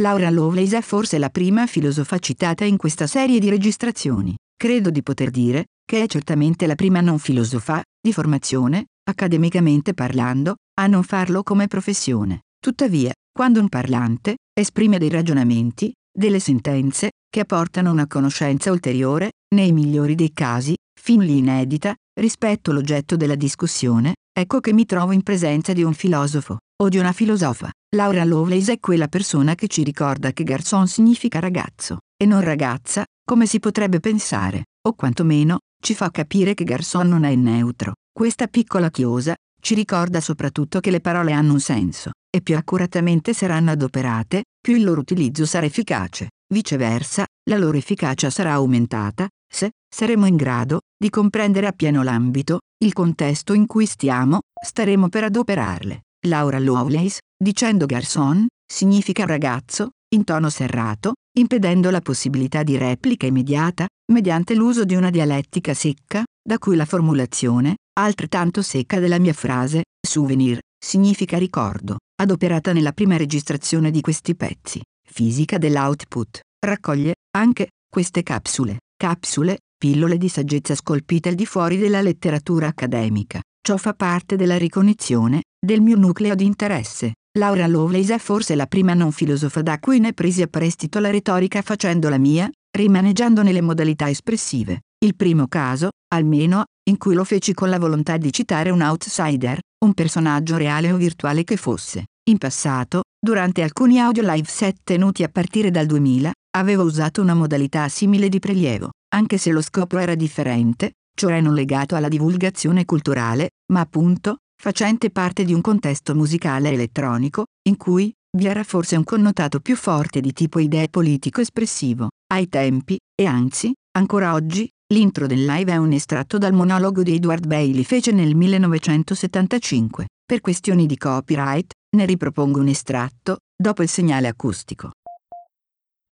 Laura Lovelace è forse la prima filosofa citata in questa serie di registrazioni. Credo di poter dire che è certamente la prima non filosofa, di formazione, accademicamente parlando, a non farlo come professione. Tuttavia, quando un parlante esprime dei ragionamenti, delle sentenze, che apportano una conoscenza ulteriore, nei migliori dei casi, fin lì inedita, rispetto all'oggetto della discussione, ecco che mi trovo in presenza di un filosofo, o di una filosofa. Laura Lovelace è quella persona che ci ricorda che garçon significa ragazzo, e non ragazza, come si potrebbe pensare, o quantomeno, ci fa capire che garçon non è neutro. Questa piccola chiosa, ci ricorda soprattutto che le parole hanno un senso, e più accuratamente saranno adoperate, più il loro utilizzo sarà efficace. Viceversa, la loro efficacia sarà aumentata, se saremo in grado di comprendere appieno l'ambito, il contesto in cui stiamo, staremo per adoperarle. Laura Lovelace, dicendo garçon, significa ragazzo, in tono serrato, impedendo la possibilità di replica immediata, mediante l'uso di una dialettica secca, da cui la formulazione, altrettanto secca della mia frase, souvenir, significa ricordo, adoperata nella prima registrazione di questi pezzi. Fisica dell'output, raccoglie, anche, queste capsule, capsule, pillole di saggezza scolpite al di fuori della letteratura accademica. Ciò fa parte della ricognizione del mio nucleo di interesse. Laura Lovelace è forse la prima non filosofa da cui ne presi a prestito la retorica facendola mia, rimaneggiandone le modalità espressive. Il primo caso, almeno, in cui lo feci con la volontà di citare un outsider, un personaggio reale o virtuale che fosse. In passato, durante alcuni audio live set tenuti a partire dal 2000, avevo usato una modalità simile di prelievo, anche se lo scopo era differente, cioè non legato alla divulgazione culturale, ma appunto, facente parte di un contesto musicale elettronico, in cui vi era forse un connotato più forte di tipo idee politico espressivo. Ai tempi, e anzi, ancora oggi, l'intro del live è un estratto dal monologo di Edward Bailey fece nel 1975. Per questioni di copyright, ne ripropongo un estratto, dopo il segnale acustico.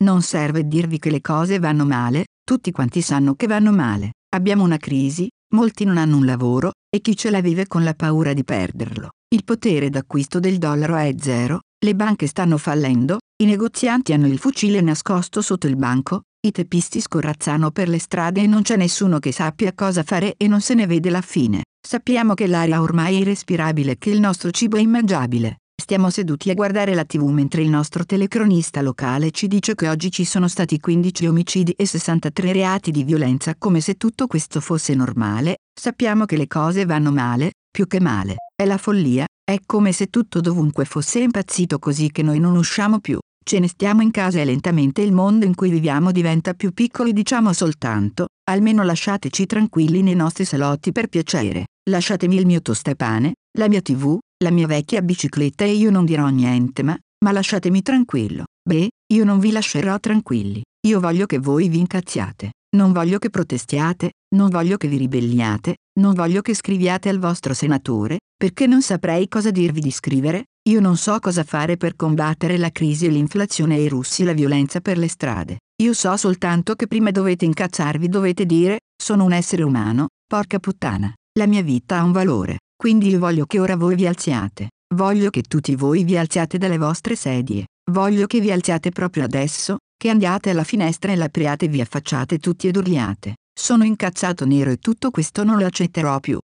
Non serve dirvi che le cose vanno male, tutti quanti sanno che vanno male. Abbiamo una crisi, molti non hanno un lavoro, e chi ce la vive con la paura di perderlo. Il potere d'acquisto del dollaro è zero, le banche stanno fallendo, i negozianti hanno il fucile nascosto sotto il banco, i teppisti scorrazzano per le strade e non c'è nessuno che sappia cosa fare e non se ne vede la fine. Sappiamo che l'aria ormai è irrespirabile e che il nostro cibo è immangiabile. Stiamo seduti a guardare la tv mentre il nostro telecronista locale ci dice che oggi ci sono stati 15 omicidi e 63 reati di violenza come se tutto questo fosse normale, sappiamo che le cose vanno male, più che male. È la follia, è come se tutto dovunque fosse impazzito così che noi non usciamo più. Ce ne stiamo in casa e lentamente il mondo in cui viviamo diventa più piccolo e diciamo soltanto, almeno lasciateci tranquilli nei nostri salotti per piacere, lasciatemi il mio tostapane, la mia tv, la mia vecchia bicicletta e io non dirò niente ma, ma lasciatemi tranquillo. Beh, io non vi lascerò tranquilli. Io voglio che voi vi incazziate. Non voglio che protestiate, non voglio che vi ribelliate, non voglio che scriviate al vostro senatore, perché non saprei cosa dirvi di scrivere, io non so cosa fare per combattere la crisi e l'inflazione e i russi la violenza per le strade. Io so soltanto che prima dovete incazzarvi dovete dire, sono un essere umano, porca puttana, la mia vita ha un valore. Quindi io voglio che ora voi vi alziate. Voglio che tutti voi vi alziate dalle vostre sedie. Voglio che vi alziate proprio adesso, che andiate alla finestra e l'apriate e vi affacciate tutti ed urliate. Sono incazzato nero e tutto questo non lo accetterò più.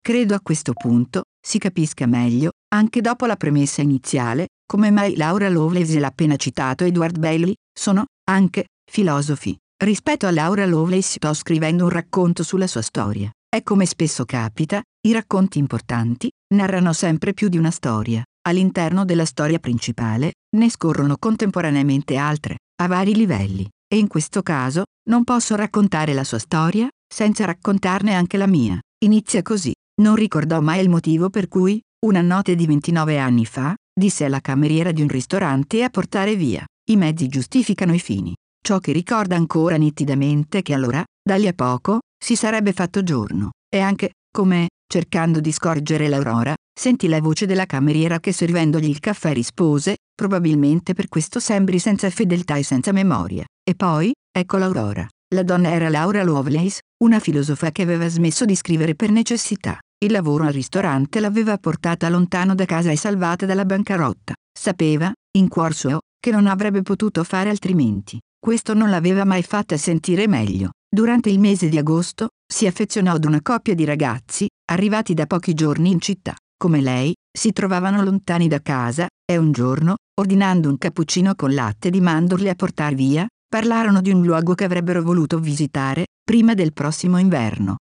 Credo a questo punto si capisca meglio, anche dopo la premessa iniziale, come mai Laura Lovelace e l'appena citato Edward Bailey sono, anche, filosofi. Rispetto a Laura Lovelace sto scrivendo un racconto sulla sua storia. E come spesso capita, i racconti importanti narrano sempre più di una storia. All'interno della storia principale ne scorrono contemporaneamente altre, a vari livelli, e in questo caso non posso raccontare la sua storia senza raccontarne anche la mia. Inizia così. Non ricordò mai il motivo per cui, una notte di 29 anni fa, disse alla cameriera di un ristorante a portare via. I mezzi giustificano i fini. Ciò che ricorda ancora nitidamente che allora, da lì a poco, si sarebbe fatto giorno. E anche, come, cercando di scorgere l'aurora, sentì la voce della cameriera che servendogli il caffè rispose, probabilmente per questo sembri senza fedeltà e senza memoria. E poi, ecco l'aurora. La donna era Laura Lovelace, una filosofa che aveva smesso di scrivere per necessità. Il lavoro al ristorante l'aveva portata lontano da casa e salvata dalla bancarotta. Sapeva, in cuor suo, che non avrebbe potuto fare altrimenti. Questo non l'aveva mai fatta sentire meglio. Durante il mese di agosto, si affezionò ad una coppia di ragazzi, arrivati da pochi giorni in città. Come lei, si trovavano lontani da casa, e un giorno, ordinando un cappuccino con latte di mandorle a portar via, parlarono di un luogo che avrebbero voluto visitare, prima del prossimo inverno.